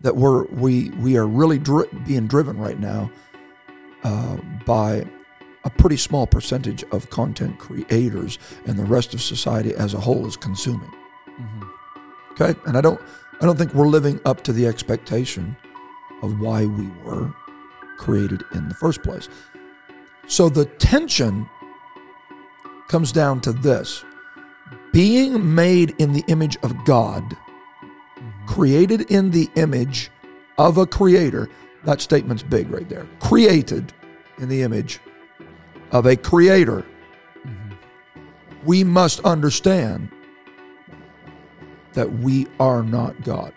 that we're we we are really dri- being driven right now uh, by a pretty small percentage of content creators, and the rest of society as a whole is consuming. Okay, and I don't I don't think we're living up to the expectation of why we were created in the first place. So the tension comes down to this being made in the image of God, created in the image of a creator. That statement's big right there. Created in the image of a creator. We must understand that we are not God.